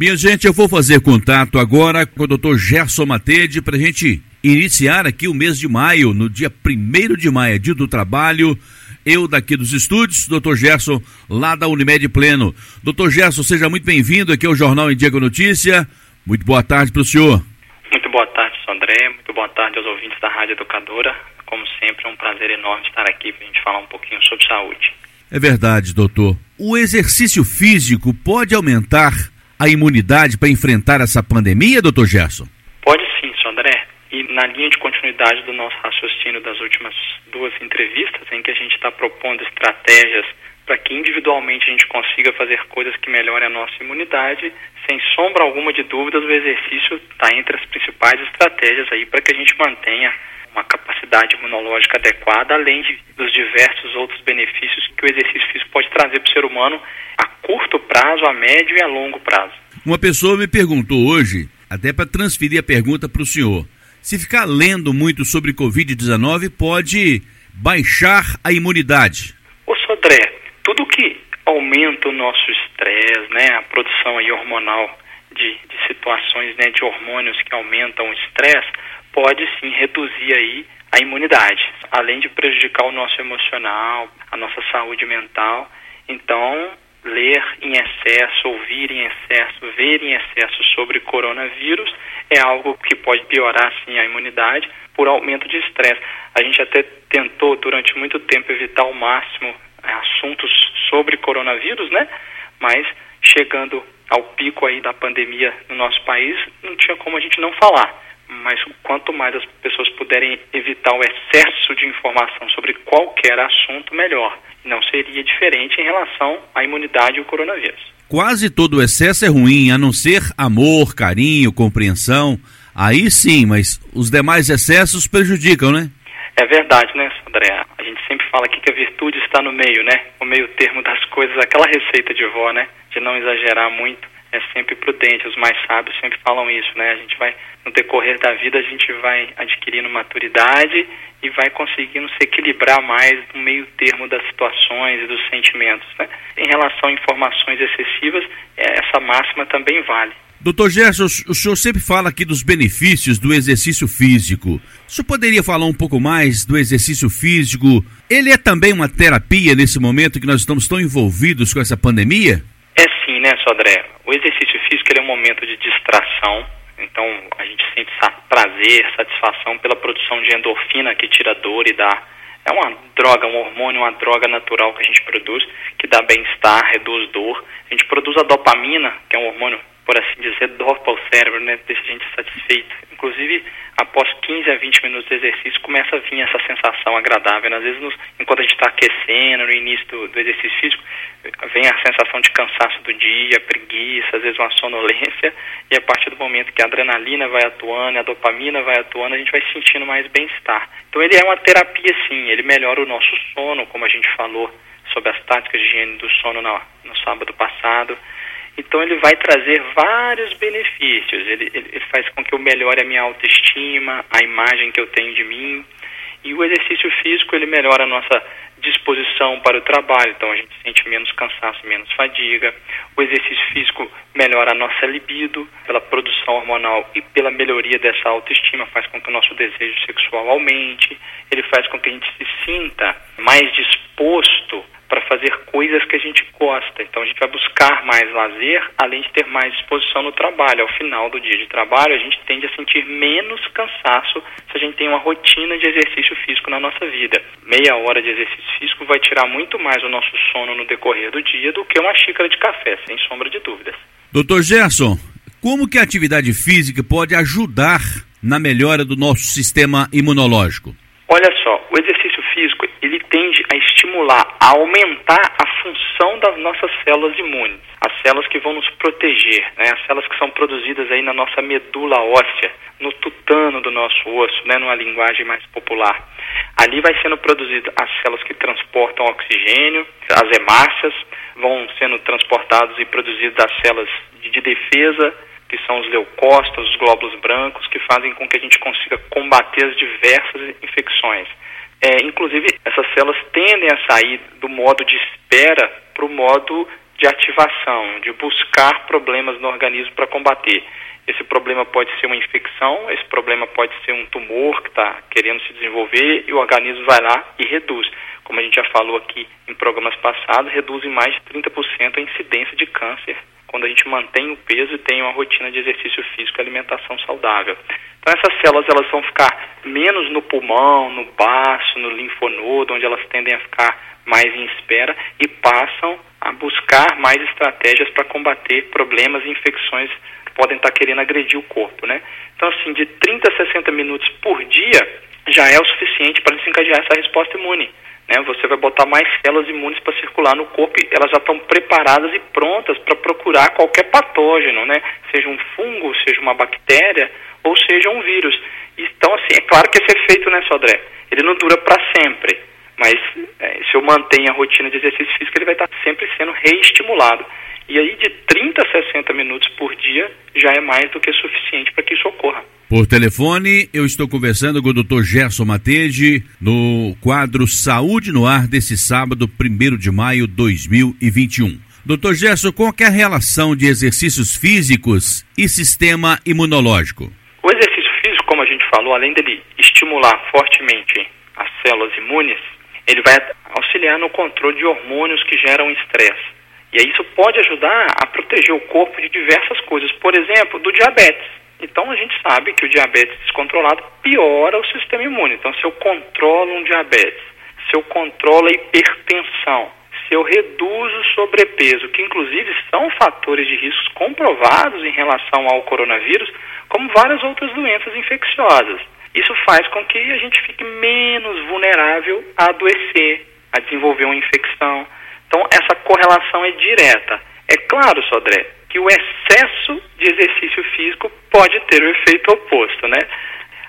Minha gente, eu vou fazer contato agora com o Dr. Gerson Matede para a gente iniciar aqui o mês de maio, no dia 1 de maio, dia do trabalho. Eu daqui dos estúdios, Dr. Gerson, lá da Unimed Pleno. Dr. Gerson, seja muito bem-vindo aqui ao Jornal em Diego Notícia. Muito boa tarde para o senhor. Muito boa tarde, André. Muito boa tarde aos ouvintes da Rádio Educadora. Como sempre, é um prazer enorme estar aqui para a gente falar um pouquinho sobre saúde. É verdade, doutor. O exercício físico pode aumentar a imunidade para enfrentar essa pandemia, doutor Gerson? Pode sim, André. E na linha de continuidade do nosso raciocínio das últimas duas entrevistas, em que a gente está propondo estratégias para que individualmente a gente consiga fazer coisas que melhorem a nossa imunidade, sem sombra alguma de dúvidas, o exercício está entre as principais estratégias aí para que a gente mantenha uma capacidade imunológica adequada, além de, dos diversos outros benefícios que o exercício físico pode trazer para o ser humano a curto prazo, a médio e a longo prazo. Uma pessoa me perguntou hoje, até para transferir a pergunta para o senhor, se ficar lendo muito sobre Covid-19 pode baixar a imunidade. Ô Sodré, tudo que aumenta o nosso estresse, né, a produção aí hormonal de, de situações né, de hormônios que aumentam o estresse, pode sim reduzir aí a imunidade, além de prejudicar o nosso emocional, a nossa saúde mental. Então, ler em excesso, ouvir em excesso, ver em excesso sobre coronavírus é algo que pode piorar sim a imunidade por aumento de estresse. A gente até tentou durante muito tempo evitar ao máximo é, assuntos sobre coronavírus, né? Mas chegando ao pico aí da pandemia no nosso país, não tinha como a gente não falar. Mas quanto mais as pessoas puderem evitar o excesso de informação sobre qualquer assunto, melhor. Não seria diferente em relação à imunidade e o coronavírus. Quase todo excesso é ruim, a não ser amor, carinho, compreensão. Aí sim, mas os demais excessos prejudicam, né? É verdade, né, André? A gente sempre fala aqui que a virtude está no meio, né? O meio termo das coisas, aquela receita de vó, né? De não exagerar muito é sempre prudente. Os mais sábios sempre falam isso, né? A gente vai, no decorrer da vida, a gente vai adquirindo maturidade e vai conseguindo se equilibrar mais no meio termo das situações e dos sentimentos, né? Em relação a informações excessivas, é, essa máxima também vale. Doutor Gerson, o senhor sempre fala aqui dos benefícios do exercício físico. Senhor poderia falar um pouco mais do exercício físico? Ele é também uma terapia nesse momento que nós estamos tão envolvidos com essa pandemia? É sim, né, Sodré? O exercício físico é um momento de distração, então a gente sente prazer, satisfação pela produção de endorfina que tira dor e dá. É uma droga, um hormônio, uma droga natural que a gente produz, que dá bem-estar, reduz dor. A gente produz a dopamina, que é um hormônio por assim dizer, dopa o cérebro, né? Deixa a gente satisfeito. Inclusive, após 15 a 20 minutos de exercício, começa a vir essa sensação agradável. Às vezes, nos, enquanto a gente está aquecendo, no início do, do, exercício físico, vem a sensação de cansaço do dia, preguiça, às vezes uma sonolência, e a partir do momento que a adrenalina vai atuando, a dopamina vai atuando, a gente vai sentindo mais bem-estar. Então, ele é uma terapia, sim. Ele melhora o nosso sono, como a gente falou sobre as táticas de higiene do sono no, no sábado passado. Então ele vai trazer vários benefícios. Ele, ele, ele, faz com que eu melhore a minha autoestima, a imagem que eu tenho de mim. E o exercício físico ele melhora a nossa disposição para o trabalho. Então a gente sente menos cansaço, menos fadiga. O exercício físico melhora a nossa libido pela produção hormonal e pela melhoria dessa autoestima, faz com que o nosso desejo sexual aumente. Ele faz com que a gente se sinta mais disposto fazer coisas que a gente gosta. Então a gente vai buscar mais lazer, além de ter mais disposição no trabalho. Ao final do dia de trabalho, a gente tende a sentir menos cansaço se a gente tem uma rotina de exercício físico na nossa vida. Meia hora de exercício físico vai tirar muito mais o nosso sono no decorrer do dia do que uma xícara de café, sem sombra de dúvidas. Doutor Gerson, como que a atividade física pode ajudar na melhora do nosso sistema imunológico? Olha só, o exercício tende a estimular, a aumentar a função das nossas células imunes, as células que vão nos proteger, né? as células que são produzidas aí na nossa medula óssea, no tutano do nosso osso, né? numa linguagem mais popular. Ali vai sendo produzido as células que transportam oxigênio, as hemácias, vão sendo transportados e produzidas as células de defesa, que são os leucócitos, os glóbulos brancos, que fazem com que a gente consiga combater as diversas infecções. É, inclusive, essas células tendem a sair do modo de espera para o modo de ativação, de buscar problemas no organismo para combater. Esse problema pode ser uma infecção, esse problema pode ser um tumor que está querendo se desenvolver e o organismo vai lá e reduz. Como a gente já falou aqui em programas passados, reduz em mais de 30% a incidência de câncer quando a gente mantém o peso e tem uma rotina de exercício físico e alimentação saudável. Então essas células elas vão ficar menos no pulmão, no baço, no linfonodo, onde elas tendem a ficar mais em espera e passam a buscar mais estratégias para combater problemas e infecções que podem estar querendo agredir o corpo, né? Então assim, de 30 a 60 minutos por dia já é o suficiente para desencadear essa resposta imune né, você vai botar mais células imunes para circular no corpo elas já estão preparadas e prontas para procurar qualquer patógeno, né, seja um fungo, seja uma bactéria ou seja um vírus. Então, assim, é claro que esse efeito, né, Sodré, ele não dura para sempre, mas é, se eu mantenho a rotina de exercício físico, ele vai estar sempre sendo reestimulado. E aí, de 30 a 60 minutos por dia já é mais do que suficiente para que isso ocorra. Por telefone, eu estou conversando com o Dr. Gerson Matede no quadro Saúde no Ar desse sábado, 1 de maio de 2021. Doutor Gerson, qual é a relação de exercícios físicos e sistema imunológico? O exercício físico, como a gente falou, além dele estimular fortemente as células imunes, ele vai auxiliar no controle de hormônios que geram estresse. E aí isso pode ajudar a proteger o corpo de diversas coisas, por exemplo, do diabetes. Então a gente sabe que o diabetes descontrolado piora o sistema imune. Então se eu controlo um diabetes, se eu controlo a hipertensão, se eu reduzo o sobrepeso, que inclusive são fatores de riscos comprovados em relação ao coronavírus, como várias outras doenças infecciosas. Isso faz com que a gente fique menos vulnerável a adoecer, a desenvolver uma infecção. Então essa correlação é direta. É claro, Sodré, que o excesso de exercício físico pode ter o efeito oposto, né?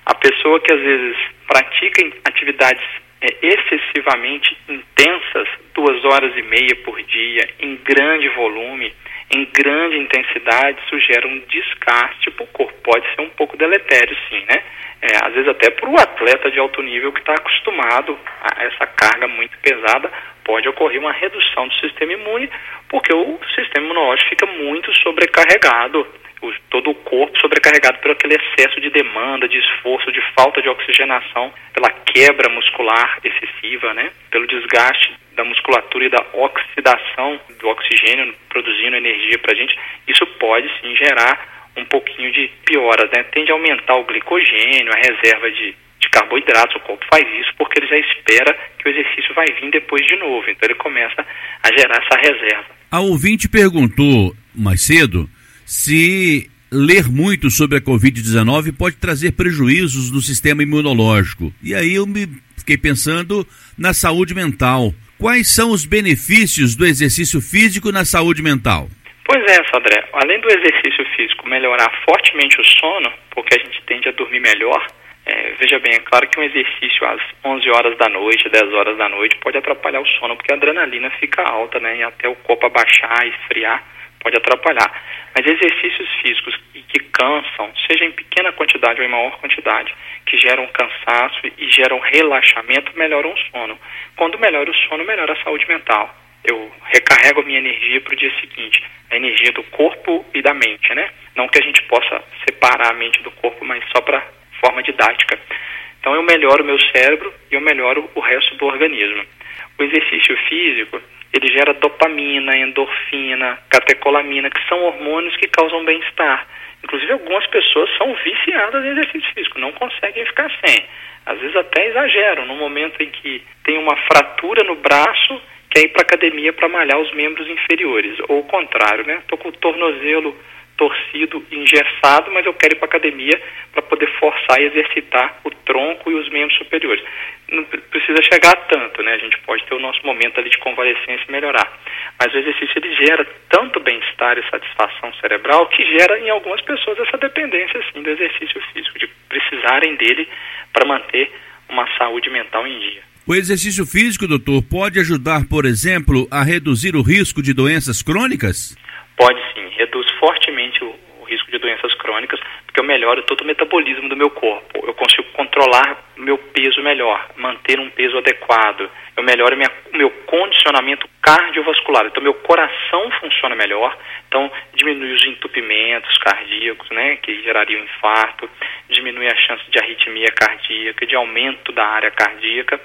A pessoa que às vezes pratica atividades é, excessivamente intensas, duas horas e meia por dia, em grande volume, em grande intensidade, isso gera um desgaste para o corpo. Pode ser um pouco deletério, sim, né? É, às vezes até para o atleta de alto nível que está acostumado a essa carga muito pesada, pode ocorrer uma redução do sistema imune, porque o sistema imunológico fica muito sobrecarregado, o, todo o corpo sobrecarregado por aquele excesso de demanda, de esforço, de falta de oxigenação, pela quebra muscular excessiva, né? pelo desgaste da musculatura e da oxidação do oxigênio produzindo energia para a gente, isso pode sim gerar um pouquinho de pioras, né? Tende a aumentar o glicogênio, a reserva de, de carboidratos, o corpo faz isso porque ele já espera que o exercício vai vir depois de novo, então ele começa a gerar essa reserva. A ouvinte perguntou mais cedo se ler muito sobre a Covid-19 pode trazer prejuízos no sistema imunológico. E aí eu me fiquei pensando na saúde mental. Quais são os benefícios do exercício físico na saúde mental? Pois é, Sodré. Além do exercício físico melhorar fortemente o sono, porque a gente tende a dormir melhor, é, veja bem, é claro que um exercício às 11 horas da noite, 10 horas da noite, pode atrapalhar o sono, porque a adrenalina fica alta, né? E até o corpo abaixar, esfriar, pode atrapalhar. Mas exercícios físicos que cansam, seja em pequena quantidade ou em maior quantidade, que geram cansaço e geram relaxamento, melhoram o sono. Quando melhora o sono, melhora a saúde mental eu recarrego a minha energia para o dia seguinte, a energia do corpo e da mente, né? Não que a gente possa separar a mente do corpo, mas só para forma didática. Então eu melhoro o meu cérebro e eu melhoro o resto do organismo. O exercício físico, ele gera dopamina, endorfina, catecolamina, que são hormônios que causam bem-estar. Inclusive algumas pessoas são viciadas em exercício físico, não conseguem ficar sem. Às vezes até exageram, no momento em que tem uma fratura no braço, quer ir para academia para malhar os membros inferiores, ou o contrário, né? Estou com o tornozelo torcido, engessado, mas eu quero ir para academia para poder forçar e exercitar o tronco e os membros superiores. Não precisa chegar a tanto, né? A gente pode ter o nosso momento ali de convalescência e melhorar. Mas o exercício ele gera tanto bem-estar e satisfação cerebral que gera em algumas pessoas essa dependência assim do exercício físico, de precisarem dele para manter uma saúde mental em dia. O exercício físico, doutor, pode ajudar, por exemplo, a reduzir o risco de doenças crônicas? Pode sim, reduz fortemente o, o risco de doenças crônicas, porque eu melhoro todo o metabolismo do meu corpo. Eu consigo controlar meu peso melhor, manter um peso adequado. Eu melhoro o meu condicionamento cardiovascular. Então, meu coração funciona melhor, então diminui os entupimentos cardíacos, né, que gerariam infarto, diminui a chance de arritmia cardíaca, de aumento da área cardíaca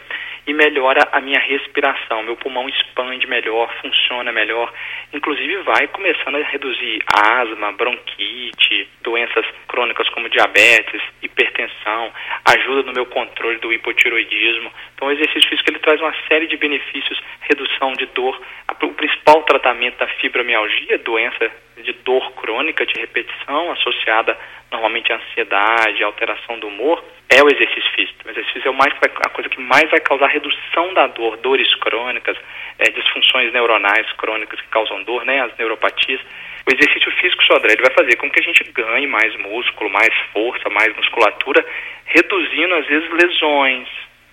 e melhora a minha respiração. Meu pulmão expande melhor, funciona melhor, inclusive vai começando a reduzir asma, bronquite, doenças crônicas como diabetes, hipertensão, ajuda no meu controle do hipotiroidismo. Então, o exercício físico ele traz uma série de benefícios, redução de dor. O principal tratamento da fibromialgia, doença de dor crônica de repetição associada normalmente à ansiedade, alteração do humor, é o exercício físico. O exercício é mais, a coisa que mais vai causar redução da dor, dores crônicas, é, disfunções neuronais crônicas que causam dor, né, as neuropatias. O exercício físico, Sodré, ele vai fazer com que a gente ganhe mais músculo, mais força, mais musculatura, reduzindo, às vezes, lesões,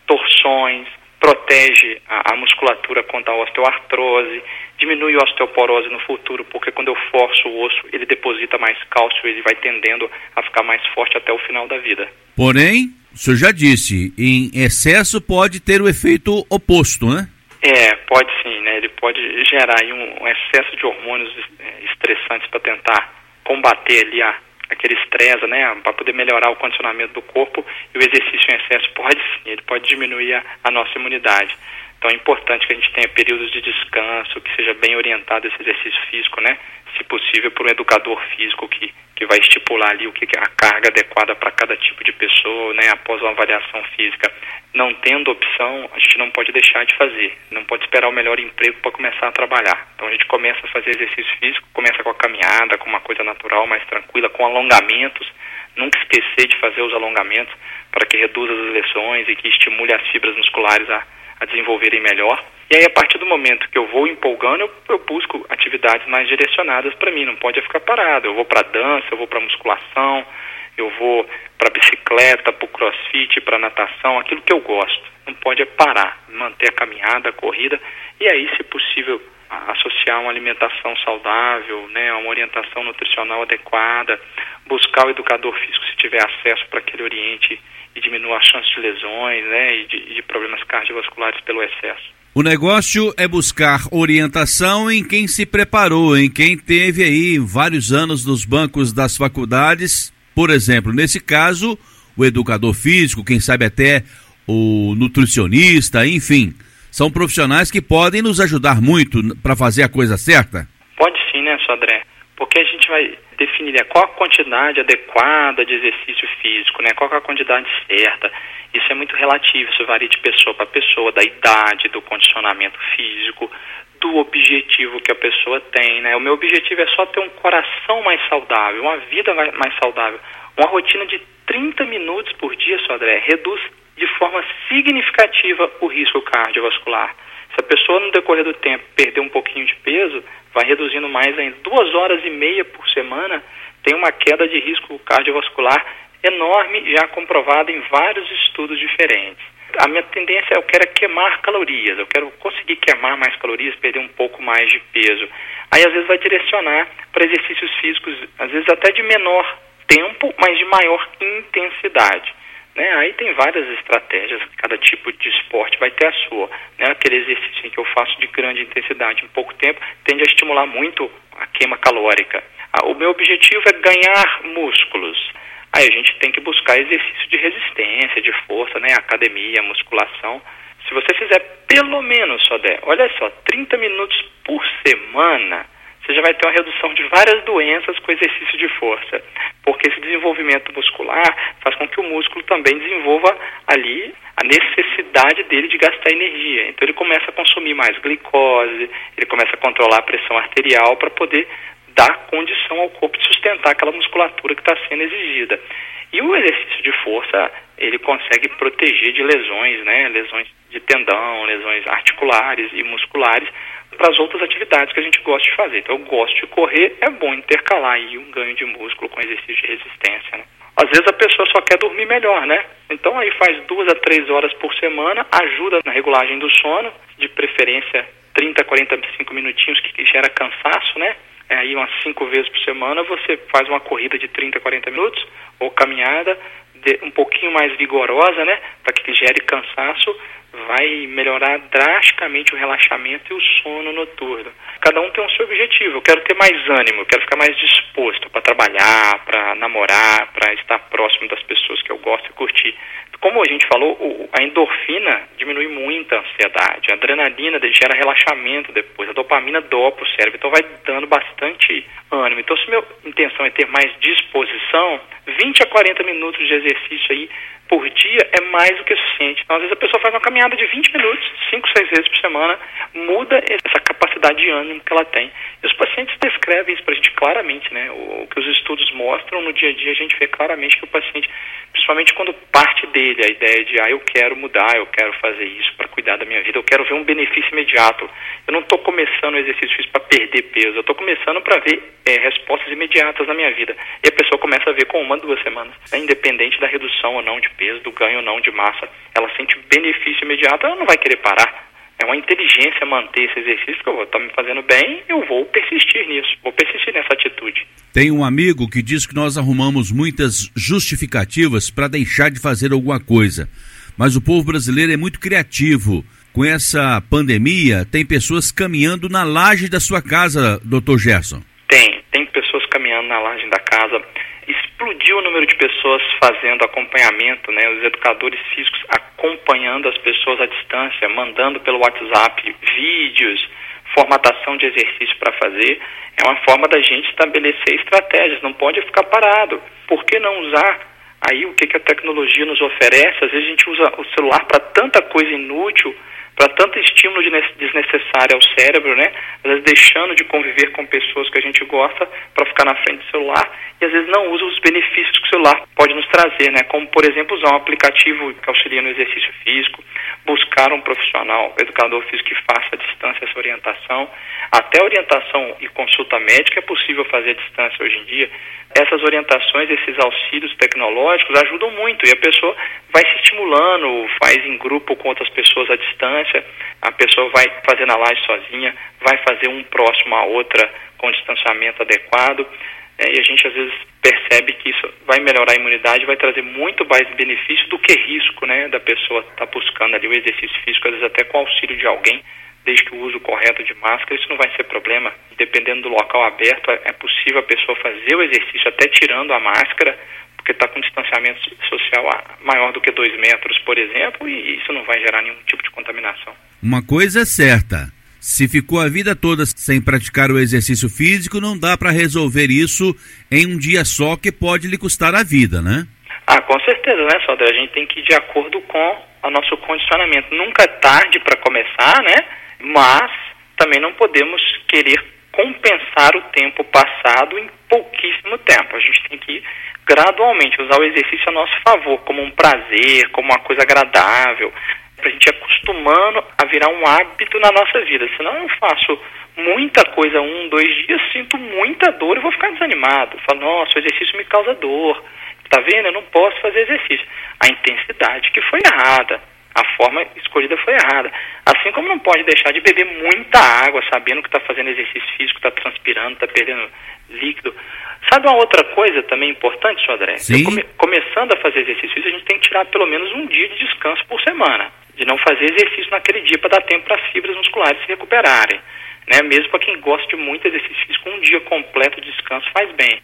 torções, protege a, a, musculatura contra a osteoartrose, diminui a osteoporose no futuro, porque quando eu forço o osso, ele deposita mais cálcio, ele vai tendendo a ficar mais forte até o final da vida. Porém, o senhor já disse, em excesso pode ter o efeito oposto, né? É, pode sim, né? Ele pode gerar um, um excesso de hormônios é, estressantes para tentar combater ali a, aquele estresse, né, para poder melhorar o condicionamento do corpo e o exercício em excesso pode sim, ele pode diminuir a, a nossa imunidade. Então é importante que a gente tenha períodos de descanso, que seja bem orientado esse exercício físico, né? Se possível, por um educador físico que, que vai estipular ali o que é a carga adequada para cada tipo de pessoa, né? Após uma avaliação física. Não tendo opção, a gente não pode deixar de fazer. Não pode esperar o melhor emprego para começar a trabalhar. Então a gente começa a fazer exercício físico, começa com a caminhada, com uma coisa natural, mais tranquila, com alongamentos. Nunca esquecer de fazer os alongamentos para que reduza as lesões e que estimule as fibras musculares a a desenvolverem melhor. E aí, a partir do momento que eu vou empolgando, eu, eu busco atividades mais direcionadas para mim, não pode ficar parado. Eu vou para dança, eu vou para musculação, eu vou para bicicleta, para crossfit, para natação, aquilo que eu gosto. Não pode parar, manter a caminhada, a corrida, e aí, se possível, associar uma alimentação saudável, né, uma orientação nutricional adequada, buscar o educador físico se tiver acesso para que ele oriente e diminua a chance de lesões né, e de, de problemas cardiovasculares pelo excesso. O negócio é buscar orientação em quem se preparou, em quem teve aí vários anos nos bancos das faculdades. Por exemplo, nesse caso, o educador físico, quem sabe até o nutricionista, enfim. São profissionais que podem nos ajudar muito para fazer a coisa certa? Pode sim, né, Sodré? Porque a gente vai definir né, qual a quantidade adequada de exercício físico, né, qual é a quantidade certa. Isso é muito relativo, isso varia de pessoa para pessoa, da idade, do condicionamento físico, do objetivo que a pessoa tem. Né? O meu objetivo é só ter um coração mais saudável, uma vida mais saudável. Uma rotina de 30 minutos por dia, Sodré, reduz de forma significativa o risco cardiovascular. Se a pessoa no decorrer do tempo perder um pouquinho de peso, vai reduzindo mais em duas horas e meia por semana, tem uma queda de risco cardiovascular enorme, já comprovada em vários estudos diferentes. A minha tendência é eu quero é queimar calorias, eu quero conseguir queimar mais calorias, perder um pouco mais de peso. Aí às vezes vai direcionar para exercícios físicos, às vezes até de menor tempo, mas de maior intensidade. Né? Aí tem várias estratégias, cada tipo de esporte vai ter a sua. Né? Aquele exercício que eu faço de grande intensidade em pouco tempo tende a estimular muito a queima calórica. Ah, o meu objetivo é ganhar músculos. Aí a gente tem que buscar exercício de resistência, de força, né? academia, musculação. Se você fizer pelo menos, der, olha só, 30 minutos por semana, você já vai ter uma redução de várias doenças com exercício de força, porque esse desenvolvimento muscular faz com que o músculo também desenvolva ali a necessidade dele de gastar energia. Então ele começa a consumir mais glicose, ele começa a controlar a pressão arterial para poder dar condição ao corpo de sustentar aquela musculatura que está sendo exigida. E o exercício de força, ele consegue proteger de lesões, né? Lesões de tendão, lesões articulares e musculares, para as outras atividades que a gente gosta de fazer. Então, eu gosto de correr, é bom intercalar aí um ganho de músculo com exercício de resistência, né? Às vezes a pessoa só quer dormir melhor, né? Então aí faz duas a três horas por semana, ajuda na regulagem do sono, de preferência 30, 45 minutinhos que gera cansaço, né? É, aí umas cinco vezes por semana você faz uma corrida de 30, 40 minutos ou caminhada um pouquinho mais vigorosa, né? Para que gere cansaço vai melhorar drasticamente o relaxamento e o sono noturno. Cada um tem um seu objetivo. Eu quero ter mais ânimo, eu quero ficar mais disposto para trabalhar, para namorar, para estar próximo das pessoas que eu gosto e curtir. Como a gente falou, a endorfina diminui muito a ansiedade, a adrenalina gera relaxamento depois, a dopamina dopa o cérebro, então vai dando bastante ânimo. Então, se minha intenção é ter mais disposição, 20 a 40 minutos de exercício aí por dia é mais do que suficiente. Então, às vezes a pessoa faz uma caminhada de 20 minutos, 5, 6 vezes por semana, muda essa capacidade de ânimo que ela tem. E os pacientes descrevem isso para a gente claramente, né? O, que os estudos mostram no dia a dia, a gente vê claramente que o paciente, principalmente quando parte dele a ideia de, ah, eu quero mudar, eu quero fazer isso para cuidar da minha vida, eu quero ver um benefício imediato. Eu não estou começando o exercício físico para perder peso, eu estou começando para ver é, respostas imediatas na minha vida. E a pessoa começa a ver com uma, duas semanas, né? independente da redução ou não de peso, do ganho ou não de massa. Ela sente benefício imediato, ela não vai querer parar. É uma inteligência manter esse exercício que eu estou me fazendo bem, eu vou persistir nisso, vou persistir nessa atitude. Tem um amigo que diz que nós arrumamos muitas justificativas para deixar de fazer alguma coisa. Mas o povo brasileiro é muito criativo. Com essa pandemia, tem pessoas caminhando na laje da sua casa, doutor Gerson. Tem, tem pessoas caminhando na laje da casa explodiu o número de pessoas fazendo acompanhamento, né, os educadores físicos acompanhando as pessoas à distância, mandando pelo WhatsApp vídeos, formatação de exercício para fazer. É uma forma da gente estabelecer estratégias, não pode ficar parado. Por que não usar aí o que, que a tecnologia nos oferece? Às vezes a gente usa o celular para tanta coisa inútil para tanto estímulo desnecessário ao cérebro, né? Às vezes deixando de conviver com pessoas que a gente gosta para ficar na frente do celular e às vezes não usa os benefícios que o celular pode nos trazer, né? Como por exemplo usar um aplicativo que auxilia no exercício físico, buscar um profissional, educador físico que faça à distância essa orientação, até orientação e consulta médica é possível fazer à distância hoje em dia. Essas orientações, esses auxílios tecnológicos ajudam muito e a pessoa vai se estimulando, faz em grupo com outras pessoas à distância, a pessoa vai fazer na laje sozinha, vai fazer um próximo a outra com distanciamento adequado. É, e a gente às vezes percebe que isso vai melhorar a imunidade, vai trazer muito mais benefício do que risco, né, da pessoa estar tá buscando ali o exercício físico, às vezes até com auxílio de alguém, desde que o uso correto de máscara, isso não vai ser problema. Dependendo do local aberto, é possível a pessoa fazer o exercício até tirando a máscara, porque está com distanciamento social maior do que dois metros, por exemplo, e isso não vai gerar nenhum tipo de contaminação. Uma coisa é certa. Se ficou a vida toda sem praticar o exercício físico, não dá para resolver isso em um dia só, que pode lhe custar a vida, né? Ah, com certeza, né, Sandra? A gente tem que ir de acordo com o nosso condicionamento. Nunca é tarde para começar, né? Mas também não podemos querer compensar o tempo passado em pouquíssimo tempo. A gente tem que gradualmente usar o exercício a nosso favor, como um prazer, como uma coisa agradável, para a gente ir acostumando a virar um hábito na nossa vida. Senão eu faço muita coisa um, dois dias, sinto muita dor e vou ficar desanimado. Falo, nossa, o exercício me causa dor. Tá vendo? Eu não posso fazer exercício. A intensidade que foi errada. A forma escolhida foi errada. Assim como não pode deixar de beber muita água, sabendo que está fazendo exercício físico, está transpirando, está perdendo líquido. Sabe uma outra coisa também importante, senhor André? Sim. Come, começando a fazer exercício físico, a gente tem que tirar pelo menos um dia de descanso por semana. De não fazer exercício naquele dia para dar tempo para as fibras musculares se recuperarem. Né? Mesmo para quem gosta de muito exercício físico, um dia completo de descanso faz bem.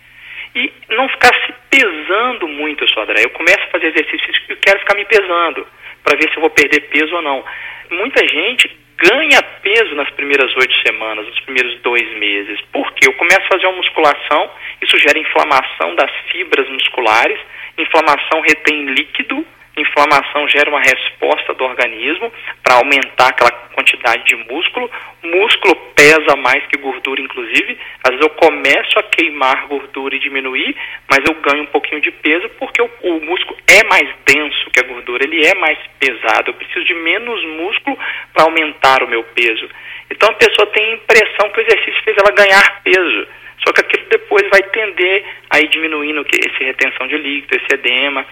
E não ficar se pesando muito, senhor André. Eu começo a fazer exercício e quero ficar me pesando para ver se eu vou perder peso ou não. Muita gente ganha peso nas primeiras oito semanas, nos primeiros dois meses. Por quê? Eu começo a fazer uma musculação, isso gera inflamação das fibras musculares, inflamação retém líquido, inflamação gera uma resposta do organismo para aumentar aquela quantidade de músculo. Músculo pesa mais que gordura, inclusive. Às vezes eu começo a queimar gordura e diminuir, mas eu ganho um pouquinho de peso porque o, o músculo é mais denso que a gordura, ele é mais pesado. Eu preciso de menos músculo para aumentar o meu peso. Então a pessoa tem a impressão que o exercício fez ela ganhar peso. Só que aquilo depois vai tender a ir diminuindo esse retenção de líquido, esse edema,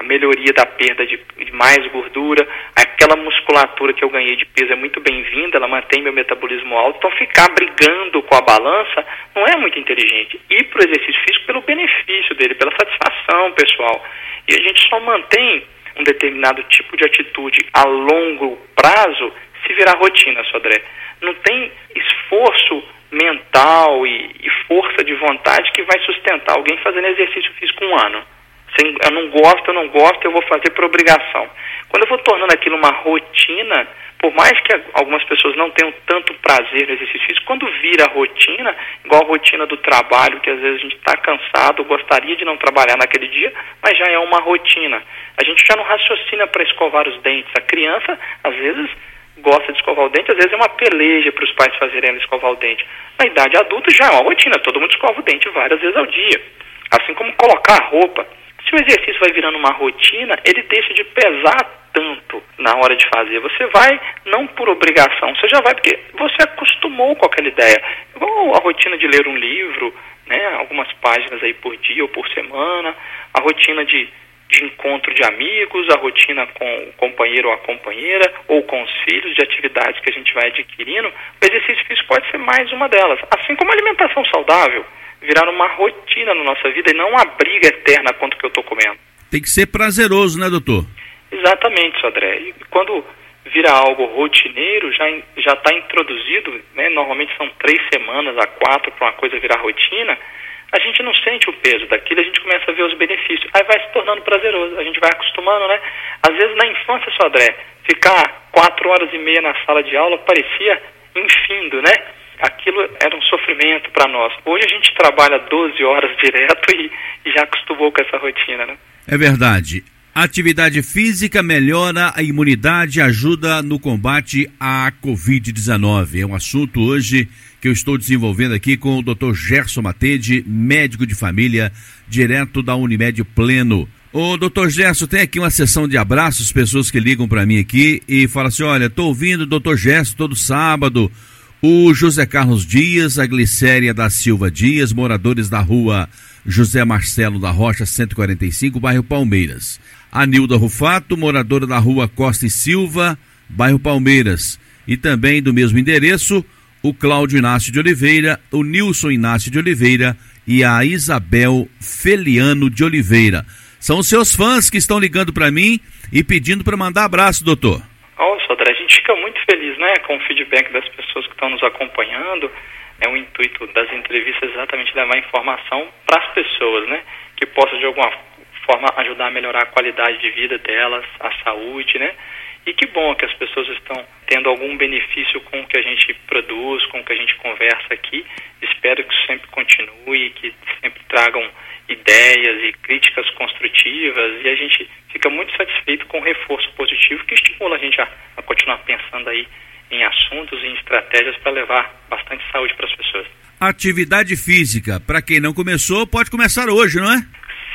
a melhoria da perda de, de, mais gordura, aquela musculatura que eu ganhei de peso é muito bem-vinda, ela mantém meu metabolismo alto, então ficar brigando com a balança não é muito inteligente. Ir para o exercício físico pelo benefício dele, pela satisfação pessoal. E a gente só mantém um determinado tipo de atitude a longo prazo se virar rotina, Sodré. Não tem esforço mental e, e, força de vontade que vai sustentar alguém fazendo exercício físico um ano. Sem, eu não gosto, eu não gosto, eu vou fazer por obrigação. Quando eu vou tornando aquilo uma rotina, por mais que algumas pessoas não tenham tanto prazer no exercício físico, quando vira rotina, igual a rotina do trabalho, que às vezes a gente está cansado, gostaria de não trabalhar naquele dia, mas já é uma rotina. A gente já não raciocina para escovar os dentes. A criança, às vezes, gosta de escovar o dente, às vezes é uma peleja para os pais fazerem ela escovar o dente. Na idade adulta já é uma rotina, todo mundo escova o dente várias vezes ao dia. Assim como colocar a roupa. Se o exercício vai virando uma rotina, ele deixa de pesar tanto na hora de fazer. Você vai não por obrigação, você já vai porque você acostumou com aquela ideia. Igual a rotina de ler um livro, né, algumas páginas aí por dia ou por semana, a rotina de, de encontro de amigos, a rotina com o companheiro ou a companheira, ou com os filhos, de atividades que a gente vai adquirindo, o exercício físico pode ser mais uma delas. Assim como a alimentação saudável virar uma rotina na nossa vida e não uma briga eterna quanto que eu estou comendo. Tem que ser prazeroso, né, doutor? Exatamente, Sodré. E quando vira algo rotineiro, já já está introduzido, né, normalmente são três semanas a quatro para uma coisa virar rotina, a gente não sente o peso daquilo, a gente começa a ver os benefícios. Aí vai se tornando prazeroso, a gente vai acostumando, né? Às vezes na infância, Sodré, ficar quatro horas e meia na sala de aula parecia infindo, né? Aquilo era um sofrimento para nós. Hoje a gente trabalha 12 horas direto e, e, já acostumou com essa rotina, né? É verdade. Atividade física melhora a imunidade, ajuda no combate à Covid-19. É um assunto hoje que eu estou desenvolvendo aqui com o Dr. Gerson Matede, médico de família, direto da Unimed Pleno. Ô, doutor Gerson, tem aqui uma sessão de abraços, pessoas que ligam para mim aqui e falam assim: olha, estou ouvindo o doutor Gerson todo sábado, o José Carlos Dias, a Glicéria da Silva Dias, moradores da rua José Marcelo da Rocha, 145, bairro Palmeiras. A Nilda Rufato, moradora da rua Costa e Silva, bairro Palmeiras. E também do mesmo endereço, o Cláudio Inácio de Oliveira, o Nilson Inácio de Oliveira e a Isabel Feliano de Oliveira. São os seus fãs que estão ligando para mim e pedindo para mandar abraço, doutor. A gente fica muito feliz, né, com o feedback das pessoas que estão nos acompanhando. É o intuito das entrevistas exatamente levar informação para as pessoas, né, que possa de alguma forma ajudar a melhorar a qualidade de vida delas, a saúde, né? E que bom que as pessoas estão tendo algum benefício com o que a gente produz, com o que a gente conversa aqui. Espero que sempre continue, que sempre tragam ideias e críticas construtivas e a gente fica muito satisfeito com o reforço positivo que estimula a gente a, a continuar pensando aí em assuntos e em estratégias para levar bastante saúde para as pessoas. Atividade física, para quem não começou, pode começar hoje, não é?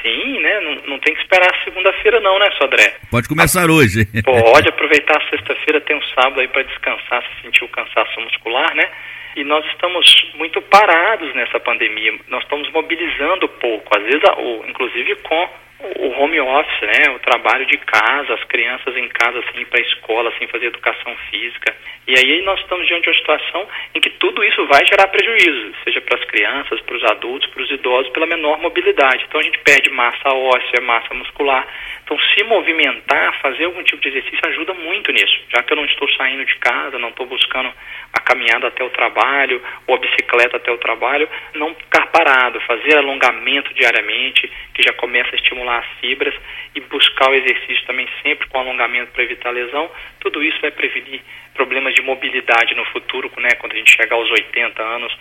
Sim, né? Não, não tem que esperar segunda-feira não, né, Sodré? Pode começar a, hoje. Pode aproveitar a sexta-feira, tem um sábado aí para descansar, se sentir o cansaço muscular, né? E nós estamos muito parados nessa pandemia. Nós estamos mobilizando pouco, às vezes, inclusive com o home office, né, o trabalho de casa, as crianças em casa sem ir para a escola, sem fazer educação física. E aí nós estamos diante de uma situação em que tudo isso vai gerar prejuízo, seja para as crianças, para os adultos, para os idosos, pela menor mobilidade. Então a gente perde massa óssea, massa muscular. Então se movimentar, fazer algum tipo de exercício ajuda muito nisso. Já que eu não estou saindo de casa, não estou buscando a caminhada até o trabalho ou a bicicleta até o trabalho, não ficar parado, fazer alongamento diariamente, que já começa a estimular as fibras e buscar o exercício também sempre com alongamento para evitar lesão, tudo isso vai prevenir problemas de mobilidade no futuro, né, quando a gente chegar aos 80 anos,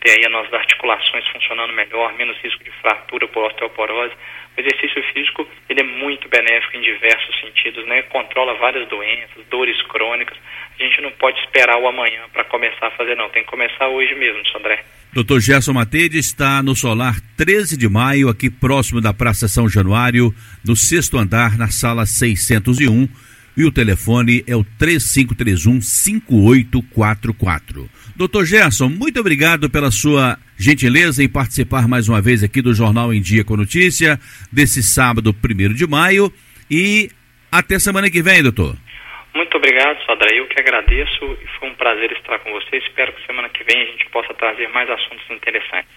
ter aí as nossas articulações funcionando melhor, menos risco de fratura por osteoporose. O exercício físico, ele é muito benéfico em diversos sentidos, né? Controla várias doenças, dores crônicas. A gente não pode esperar o amanhã para começar a fazer, não. Tem que começar hoje mesmo, Sandré. Dr. Gerson Matede está no Solar 13 de maio, aqui próximo da Praça São Januário, no sexto andar, na sala 601 e o telefone é o 3531 5844. Doutor Gerson, muito obrigado pela sua gentileza em participar mais uma vez aqui do Jornal em Dia com Notícia, desse sábado, 1 de maio, e até semana que vem, doutor. Muito obrigado, Sodra. Eu que agradeço foi um prazer estar com você. Espero que semana que vem a gente possa trazer mais assuntos interessantes.